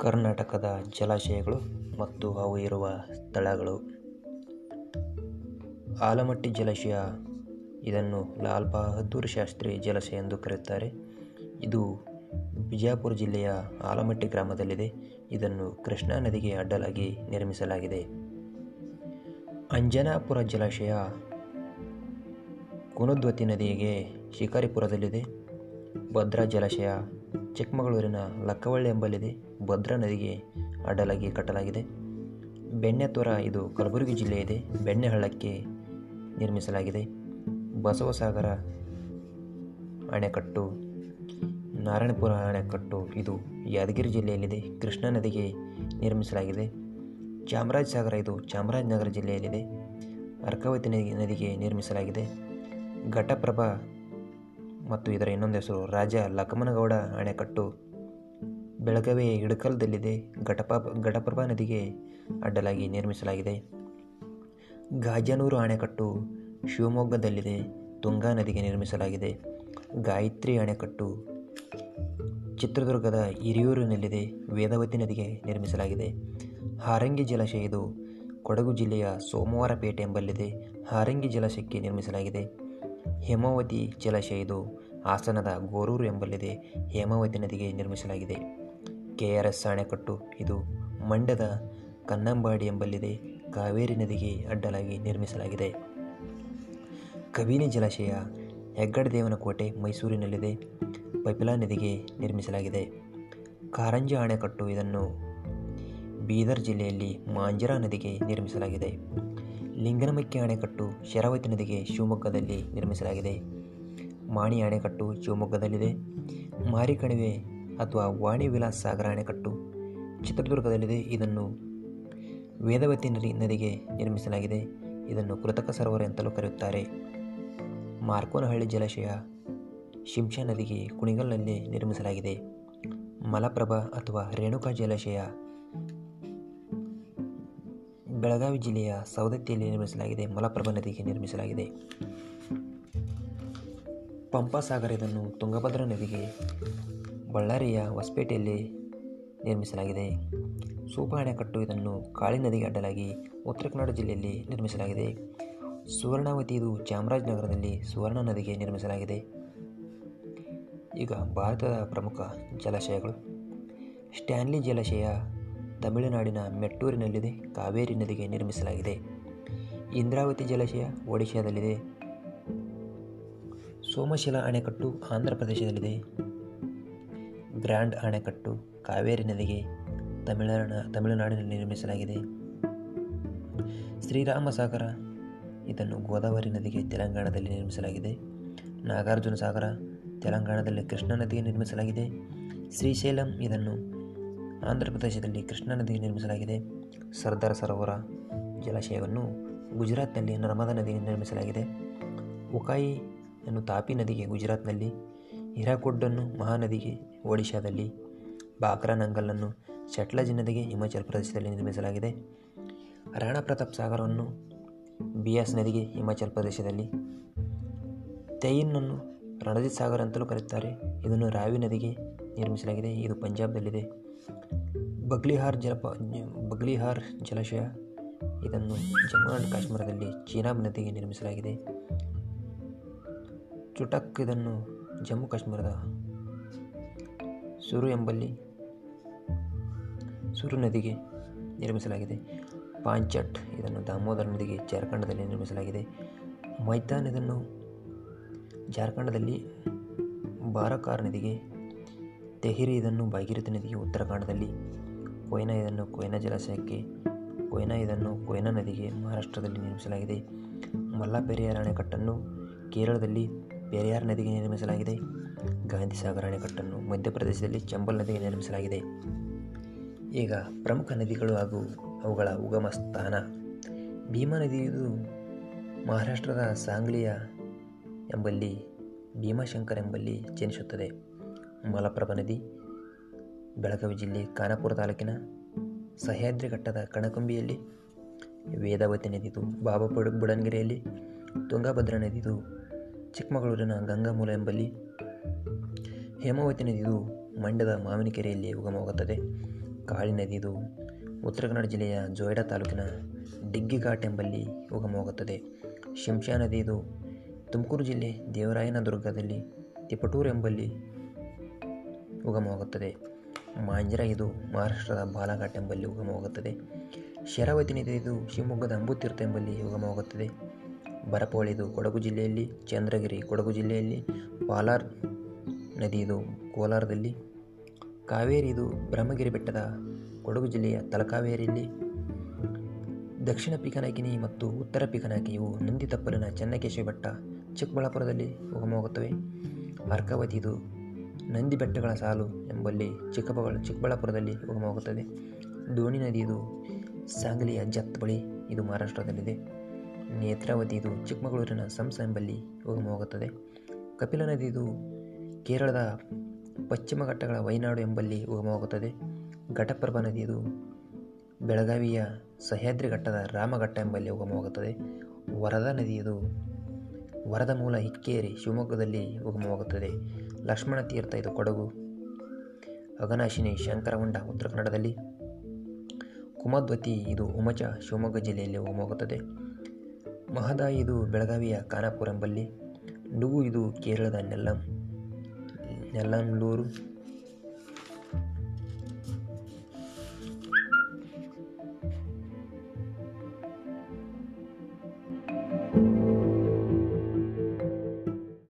ಕರ್ನಾಟಕದ ಜಲಾಶಯಗಳು ಮತ್ತು ಅವು ಇರುವ ಸ್ಥಳಗಳು. ಆಲಮಟ್ಟಿ ಜಲಾಶಯ, ಇದನ್ನು ಲಾಲ್ ಬಹದ್ದೂರ್ ಶಾಸ್ತ್ರಿ ಜಲಾಶಯ ಎಂದು ಕರೆಯುತ್ತಾರೆ. ಇದು ಬಿಜಾಪುರ ಜಿಲ್ಲೆಯ ಆಲಮಟ್ಟಿ ಗ್ರಾಮದಲ್ಲಿದೆ. ಇದನ್ನು ಕೃಷ್ಣಾ ನದಿಗೆ ಅಡ್ಡಲಾಗಿ ನಿರ್ಮಿಸಲಾಗಿದೆ. ಅಂಜನಾಪುರ ಜಲಾಶಯ ಕುನದ್ವತಿ ನದಿಗೆ ಶಿಕಾರಿಪುರದಲ್ಲಿದೆ. ಭದ್ರಾ ಜಲಾಶಯ ಚಿಕ್ಕಮಗಳೂರಿನ ಲಕ್ಕವಳ್ಳಿ ಎಂಬಲ್ಲಿದೆ. ಭದ್ರಾ ನದಿಗೆ ಅಡ್ಡಲಾಗಿ ಕಟ್ಟಲಾಗಿದೆ. ಬೆಣ್ಣೆತೊರ ಇದು ಕಲಬುರಗಿ ಜಿಲ್ಲೆ ಇದೆ. ಬೆಣ್ಣೆಹಳ್ಳಕ್ಕೆ ನಿರ್ಮಿಸಲಾಗಿದೆ. ಬಸವಸಾಗರ ಅಣೆಕಟ್ಟು, ನಾರಾಯಣಪುರ ಅಣೆಕಟ್ಟು ಇದು ಯಾದಗಿರಿ ಜಿಲ್ಲೆಯಲ್ಲಿದೆ. ಕೃಷ್ಣಾ ನದಿಗೆ ನಿರ್ಮಿಸಲಾಗಿದೆ. ಚಾಮರಾಜಸಾಗರ ಇದು ಚಾಮರಾಜನಗರ ಜಿಲ್ಲೆಯಲ್ಲಿದೆ. ಅರ್ಕಾವತಿ ನದಿ, ನದಿಗೆ ನಿರ್ಮಿಸಲಾಗಿದೆ. ಘಟಪ್ರಭಾ ಮತ್ತು ಇದರ ಇನ್ನೊಂದು ಹೆಸರು ರಾಜ ಲಕ್ಷ್ಮಣಗೌಡ ಅಣೆಕಟ್ಟು. ಬೆಳಗಾವಿ ಇಡಕಲ್ದಲ್ಲಿದೆ ಘಟಪ, ಘಟಪ್ರಭಾ ನದಿಗೆ ಅಡ್ಡಲಾಗಿ ನಿರ್ಮಿಸಲಾಗಿದೆ. ಗಾಜನೂರು ಅಣೆಕಟ್ಟು ಶಿವಮೊಗ್ಗದಲ್ಲಿದೆ. ತುಂಗಾ ನದಿಗೆ ನಿರ್ಮಿಸಲಾಗಿದೆ. ಗಾಯತ್ರಿ ಅಣೆಕಟ್ಟು ಚಿತ್ರದುರ್ಗದ ಹಿರಿಯೂರಿನಲ್ಲಿದೆ. ವೇದವತಿ ನದಿಗೆ ನಿರ್ಮಿಸಲಾಗಿದೆ. ಹಾರಂಗಿ ಜಲಾಶಯ ಇದು ಕೊಡಗು ಜಿಲ್ಲೆಯ ಸೋಮವಾರಪೇಟೆ ಎಂಬಲ್ಲಿದೆ. ಹಾರಂಗಿ ಜಲಾಶಯಕ್ಕೆ ನಿರ್ಮಿಸಲಾಗಿದೆ. ಹೇಮಾವತಿ ಜಲಾಶಯ ಇದು ಹಾಸನದ ಗೋರೂರು ಎಂಬಲ್ಲಿದೆ. ಹೇಮಾವತಿ ನದಿಗೆ ನಿರ್ಮಿಸಲಾಗಿದೆ. ಕೆ ಆರ್ ಎಸ್ ಅಣೆಕಟ್ಟು ಇದು ಮಂಡ್ಯದ ಕನ್ನಂಬಾಡಿ ಎಂಬಲ್ಲಿದೆ ಕಾವೇರಿ ನದಿಗೆ ಅಡ್ಡಲಾಗಿ ನಿರ್ಮಿಸಲಾಗಿದೆ. ಕಬಿನಿ ಜಲಾಶಯ ಹೆಗ್ಗಡದೇವನಕೋಟೆ, ಮೈಸೂರಿನಲ್ಲಿದೆ. ಪೈಪಿಲಾ ನದಿಗೆ ನಿರ್ಮಿಸಲಾಗಿದೆ. ಕಾರಂಜಿ ಅಣೆಕಟ್ಟು ಇದನ್ನು ಬೀದರ್ ಜಿಲ್ಲೆಯಲ್ಲಿ ಮಾಂಜರಾ ನದಿಗೆ ನಿರ್ಮಿಸಲಾಗಿದೆ. ಲಿಂಗನಮಕ್ಕಿ ಅಣೆಕಟ್ಟು ಶರಾವತಿ ನದಿಗೆ ಶಿವಮೊಗ್ಗದಲ್ಲಿ ನಿರ್ಮಿಸಲಾಗಿದೆ. ಮಾಣಿ ಅಣೆಕಟ್ಟು ಶಿವಮೊಗ್ಗದಲ್ಲಿದೆ. ಮಾರಿಕಣಿವೆ ಅಥವಾ ವಾಣಿ ವಿಲಾಸ್ ಸಾಗರ ಅಣೆಕಟ್ಟು ಚಿತ್ರದುರ್ಗದಲ್ಲಿದೆ ಇದನ್ನು ವೇದವತಿ ನದಿ ನದಿಗೆ ನಿರ್ಮಿಸಲಾಗಿದೆ. ಇದನ್ನು ಕೃತಕ ಸರೋವರ ಅಂತಲೂ ಕರೆಯುತ್ತಾರೆ. ಮಾರ್ಕೋನಹಳ್ಳಿ ಜಲಾಶಯ ಶಿಂಷಾ ನದಿಗೆ ಕುಣಿಗಲ್ನಲ್ಲಿ ನಿರ್ಮಿಸಲಾಗಿದೆ. ಮಲಪ್ರಭಾ ಅಥವಾ ರೇಣುಕಾ ಜಲಾಶಯ ಬೆಳಗಾವಿ ಜಿಲ್ಲೆಯ ಸವದತ್ತಿಯಲ್ಲಿ ನಿರ್ಮಿಸಲಾಗಿದೆ. ಮಲಪ್ರಭಾ ನದಿಗೆ ನಿರ್ಮಿಸಲಾಗಿದೆ. ಪಂಪಾಸಾಗರ ಇದನ್ನು ತುಂಗಭದ್ರಾ ನದಿಗೆ ಬಳ್ಳಾರಿಯ ಹೊಸಪೇಟೆಯಲ್ಲಿ ನಿರ್ಮಿಸಲಾಗಿದೆ. ಸೂಪಾಣೆ ಅಣೆಕಟ್ಟು ಇದನ್ನು ಕಾಳಿ ನದಿಗೆ ಅಡ್ಡಲಾಗಿ ಉತ್ತರ ಕನ್ನಡ ಜಿಲ್ಲೆಯಲ್ಲಿ ನಿರ್ಮಿಸಲಾಗಿದೆ. ಸುವರ್ಣಾವತಿ ಇದು ಚಾಮರಾಜನಗರದಲ್ಲಿ ಸುವರ್ಣ ನದಿಗೆ ನಿರ್ಮಿಸಲಾಗಿದೆ. ಈಗ ಭಾರತದ ಪ್ರಮುಖ ಜಲಾಶಯಗಳು. ಸ್ಟ್ಯಾನ್ಲಿ ಜಲಾಶಯ ತಮಿಳುನಾಡಿನ ಮೆಟ್ಟೂರಿನಲ್ಲಿದೆ. ಕಾವೇರಿ ನದಿಗೆ ನಿರ್ಮಿಸಲಾಗಿದೆ. ಇಂದ್ರಾವತಿ ಜಲಾಶಯ ಒಡಿಶಾದಲ್ಲಿದೆ. ಸೋಮಶಿಲಾ ಅಣೆಕಟ್ಟು ಆಂಧ್ರ ಪ್ರದೇಶದಲ್ಲಿದೆ. ಗ್ರ್ಯಾಂಡ್ ಅಣೆಕಟ್ಟು ಕಾವೇರಿ ನದಿಗೆ ತಮಿಳುನಾಡ ತಮಿಳುನಾಡಿನಲ್ಲಿ ನಿರ್ಮಿಸಲಾಗಿದೆ. ಶ್ರೀರಾಮಸಾಗರ, ಇದನ್ನು ಗೋದಾವರಿ ನದಿಗೆ ತೆಲಂಗಾಣದಲ್ಲಿ ನಿರ್ಮಿಸಲಾಗಿದೆ. ನಾಗಾರ್ಜುನ ಸಾಗರ, ತೆಲಂಗಾಣದಲ್ಲಿ ಕೃಷ್ಣಾ ನದಿಗೆ ನಿರ್ಮಿಸಲಾಗಿದೆ. ಶ್ರೀಶೈಲಂ, ಇದನ್ನು ಆಂಧ್ರ ಪ್ರದೇಶದಲ್ಲಿ ಕೃಷ್ಣಾ ನದಿಗೆ ನಿರ್ಮಿಸಲಾಗಿದೆ. ಸರ್ದಾರ್ ಸರೋವರ ಜಲಾಶಯವನ್ನು ಗುಜರಾತ್ನಲ್ಲಿ ನರ್ಮದಾ ನದಿಗೆ ನಿರ್ಮಿಸಲಾಗಿದೆ. ಉಕಾಯಿ ಅನ್ನು ತಾಪಿ ನದಿಗೆ ಗುಜರಾತ್ನಲ್ಲಿ ಹಿರಾಕುಡ್ಡನ್ನು ಮಹಾನದಿಗೆ ಒಡಿಶಾದಲ್ಲಿ ಬಾಕ್ರಾ ನಂಗಲನ್ನು ಶಟ್ಲಜ್ ನದಿಗೆ ಹಿಮಾಚಲ ಪ್ರದೇಶದಲ್ಲಿ ನಿರ್ಮಿಸಲಾಗಿದೆ. ರಾಣಾ ಪ್ರತಾಪ್ ಸಾಗರವನ್ನು ಬಿಯಾಸ್ ನದಿಗೆ ಹಿಮಾಚಲ ಪ್ರದೇಶದಲ್ಲಿ ತೈನ್ನನ್ನು ರಣಜಿತ್ ಸಾಗರ್ ಅಂತಲೂ ಕರೆಯುತ್ತಾರೆ. ಇದನ್ನು ರಾವಿ ನದಿಗೆ ನಿರ್ಮಿಸಲಾಗಿದೆ. ಇದು ಪಂಜಾಬ್ದಲ್ಲಿದೆ ಬಗ್ಲಿಹಾರ್ ಜಲಪ, ಬಗ್ಲಿಹಾರ್ ಜಲಾಶಯ, ಇದನ್ನು ಜಮ್ಮು ಆ್ಯಂಡ್ ಕಾಶ್ಮೀರದಲ್ಲಿ ಚೀನಾಬ್ ನದಿಗೆ ನಿರ್ಮಿಸಲಾಗಿದೆ. ಚುಟಕ್ ಇದನ್ನು ಜಮ್ಮು ಕಾಶ್ಮೀರದ ಸುರು ಎಂಬಲ್ಲಿ ಸುರು ನದಿಗೆ ನಿರ್ಮಿಸಲಾಗಿದೆ. ಪಾಂಚಟ್, ಇದನ್ನು ದಾಮೋದರ ನದಿಗೆ ಜಾರ್ಖಂಡದಲ್ಲಿ ನಿರ್ಮಿಸಲಾಗಿದೆ. ಮೈದಾನ್, ಇದನ್ನು ಜಾರ್ಖಂಡದಲ್ಲಿ ಬಾರಕಾರ್ ನದಿಗೆ, ತೆಹಿರಿ, ಇದನ್ನು ಭಾಗೀರಥಿ ನದಿಗೆ, ಉತ್ತರಾಖಂಡದಲ್ಲಿ ಕೊಯ್ನಾ, ಇದನ್ನು ಕೊಯ್ನಾ ಜಲಾಶಯಕ್ಕೆ, ಕೊಯ್ನಾ, ಇದನ್ನು ಕೊಯ್ನಾ ನದಿಗೆ ಮಹಾರಾಷ್ಟ್ರದಲ್ಲಿ ನಿರ್ಮಿಸಲಾಗಿದೆ. ಮಲ್ಲಪೆರಿಯಾರ್ ಕೇರಳದಲ್ಲಿ ಪೆರಿಯಾರ್ ನದಿಗೆ ನಿರ್ಮಿಸಲಾಗಿದೆ. ಗಾಂಧಿ ಸಾಗರ ಅಣೆಕಟ್ಟನ್ನು ಮಧ್ಯಪ್ರದೇಶದಲ್ಲಿ ಚಂಬಲ್ ನದಿಗೆ ನಿರ್ಮಿಸಲಾಗಿದೆ. ಈಗ ಪ್ರಮುಖ ನದಿಗಳು ಹಾಗೂ ಅವುಗಳ ಉಗಮ ಸ್ಥಾನ ಭೀಮಾ ನದಿಯು ಮಹಾರಾಷ್ಟ್ರದ ಸಾಂಗ್ಲಿಯ ಎಂಬಲ್ಲಿ, ಭೀಮಾಶಂಕರ್ ಎಂಬಲ್ಲಿ ಜನಿಸುತ್ತದೆ. ಮಲಪ್ರಭಾ ನದಿ, ಬೆಳಗಾವಿ ಜಿಲ್ಲೆ ಖಾನಾಪುರ ತಾಲೂಕಿನ ಸಹ್ಯಾದ್ರಿ ಘಟ್ಟದ ಕಣಕುಂಬಿಯಲ್ಲಿ, ವೇದಾವತಿ ನದಿದು ಬಾಬಾ ಬುಡನ್ಗಿರಿಯಲ್ಲಿ, ತುಂಗಭದ್ರಾ ನದಿದು ಚಿಕ್ಕಮಗಳೂರಿನ ಗಂಗಾಮೂಲ ಎಂಬಲ್ಲಿ ಹೇಮಾವತಿ ನದಿಯು ಮಂಡ್ಯದ ಮಾವಿನಕೆರೆಯಲ್ಲಿ ಉಗಮವಾಗುತ್ತದೆ. ಕಾಳಿ ನದಿಯು ಉತ್ತರ ಕನ್ನಡ ಜಿಲ್ಲೆಯ ಜೋಯ್ಡಾ ತಾಲೂಕಿನ ಡಿಗ್ಗಿಘಾಟ್ ಎಂಬಲ್ಲಿ ಉಗಮವಾಗುತ್ತದೆ. ಶಿಂಷಾ ನದಿಯು ತುಮಕೂರು ಜಿಲ್ಲೆ ದೇವರಾಯನ ದುರ್ಗದಲ್ಲಿ ತಿಪಟೂರು ಎಂಬಲ್ಲಿ ಉಗಮವಾಗುತ್ತದೆ. ಮಾಂಜರ ಇದು ಮಹಾರಾಷ್ಟ್ರದ ಬಾಲಾಘಾಟ್ ಎಂಬಲ್ಲಿ ಉಗಮವಾಗುತ್ತದೆ. ಶರಾವತಿ ನದಿ ಇದು ಶಿವಮೊಗ್ಗದ ಅಂಬುತೀರ್ಥ ಎಂಬಲ್ಲಿ ಉಗಮವಾಗುತ್ತದೆ. ಬರಪೋಳಿ ಇದು ಕೊಡಗು ಜಿಲ್ಲೆಯಲ್ಲಿ, ಚಂದ್ರಗಿರಿ, ಕೊಡಗು ಜಿಲ್ಲೆಯಲ್ಲಿ, ಪಾಲಾರ್ ನದಿ ಇದು ಕೋಲಾರದಲ್ಲಿ ಕಾವೇರಿ ಇದು ಬ್ರಹ್ಮಗಿರಿ ಬೆಟ್ಟದ ಕೊಡಗು ಜಿಲ್ಲೆಯ ತಲಕಾವೇರಿಯಲ್ಲಿ, ದಕ್ಷಿಣ ಪಿಕನಕಿನಿ ಮತ್ತು ಉತ್ತರ ಪಿಕನಕಿ ಇವು ನಂದಿ ತಪ್ಪಲಿನ ಚನ್ನಕೇಶವ ಬೆಟ್ಟ ಚಿಕ್ಕಬಳ್ಳಾಪುರದಲ್ಲಿ ಉಗಮವಾಗುತ್ತವೆ ಅರ್ಕಾವತಿ ಇದು ನಂದಿ ಬೆಟ್ಟಗಳ ಸಾಲು ಎಂಬಲ್ಲಿ ಚಿಕ್ಕಬಳ್ಳ ಚಿಕ್ಕಬಳ್ಳಾಪುರದಲ್ಲಿ ಉಗಮವಾಗುತ್ತದೆ ದೋಣಿ ಇದು ಸಾಂಗ್ಲಿಯ ಜತ್ ಬಳಿ ಇದು ಮಹಾರಾಷ್ಟ್ರದಲ್ಲಿದೆ. ನೇತ್ರಾವತಿ ಇದು ಚಿಕ್ಕಮಗಳೂರಿನ ಸಂಸ ಎಂಬಲ್ಲಿ ಉಗಮವಾಗುತ್ತದೆ ಕಪಿಲ ನದಿ ಇದು ಕೇರಳದ ಪಶ್ಚಿಮ ಘಟ್ಟಗಳ ವೈನಾಡು ಎಂಬಲ್ಲಿ ಉಗಮವಾಗುತ್ತದೆ ಘಟಪ್ರಭಾ ನದಿ ಇದು ಬೆಳಗಾವಿಯ ಸಹ್ಯಾದ್ರಿ ಘಟ್ಟದ ರಾಮಘಟ್ಟ ಎಂಬಲ್ಲಿ ಉಗಮವಾಗುತ್ತದೆ ವರದಾ ನದಿ ಇದು ವರದ ಮೂಲ ಇಕ್ಕೇರಿ ಶಿವಮೊಗ್ಗದಲ್ಲಿ ಉಗಮವಾಗುತ್ತದೆ ಲಕ್ಷ್ಮಣ ತೀರ್ಥ ಇದು ಕೊಡಗು, ಅಘನಾಶಿನಿ ಶಂಕರಹೊಂಡ ಉತ್ತರ ಕನ್ನಡದಲ್ಲಿ, ಕುಮದ್ವತಿ ಇದು ಉಮಚ ಶಿವಮೊಗ್ಗ ಜಿಲ್ಲೆಯಲ್ಲಿ ಉಗಮವಾಗುತ್ತದೆ ಮಹದಾಯಿ ಇದು ಬೆಳಗಾವಿಯ ಖಾನಾಪುರ ಎಂಬಲ್ಲಿ ಇದು ಕೇರಳದ ನೆಲ್ಲಂ ನೆಲ್ಲಂಲೂರು.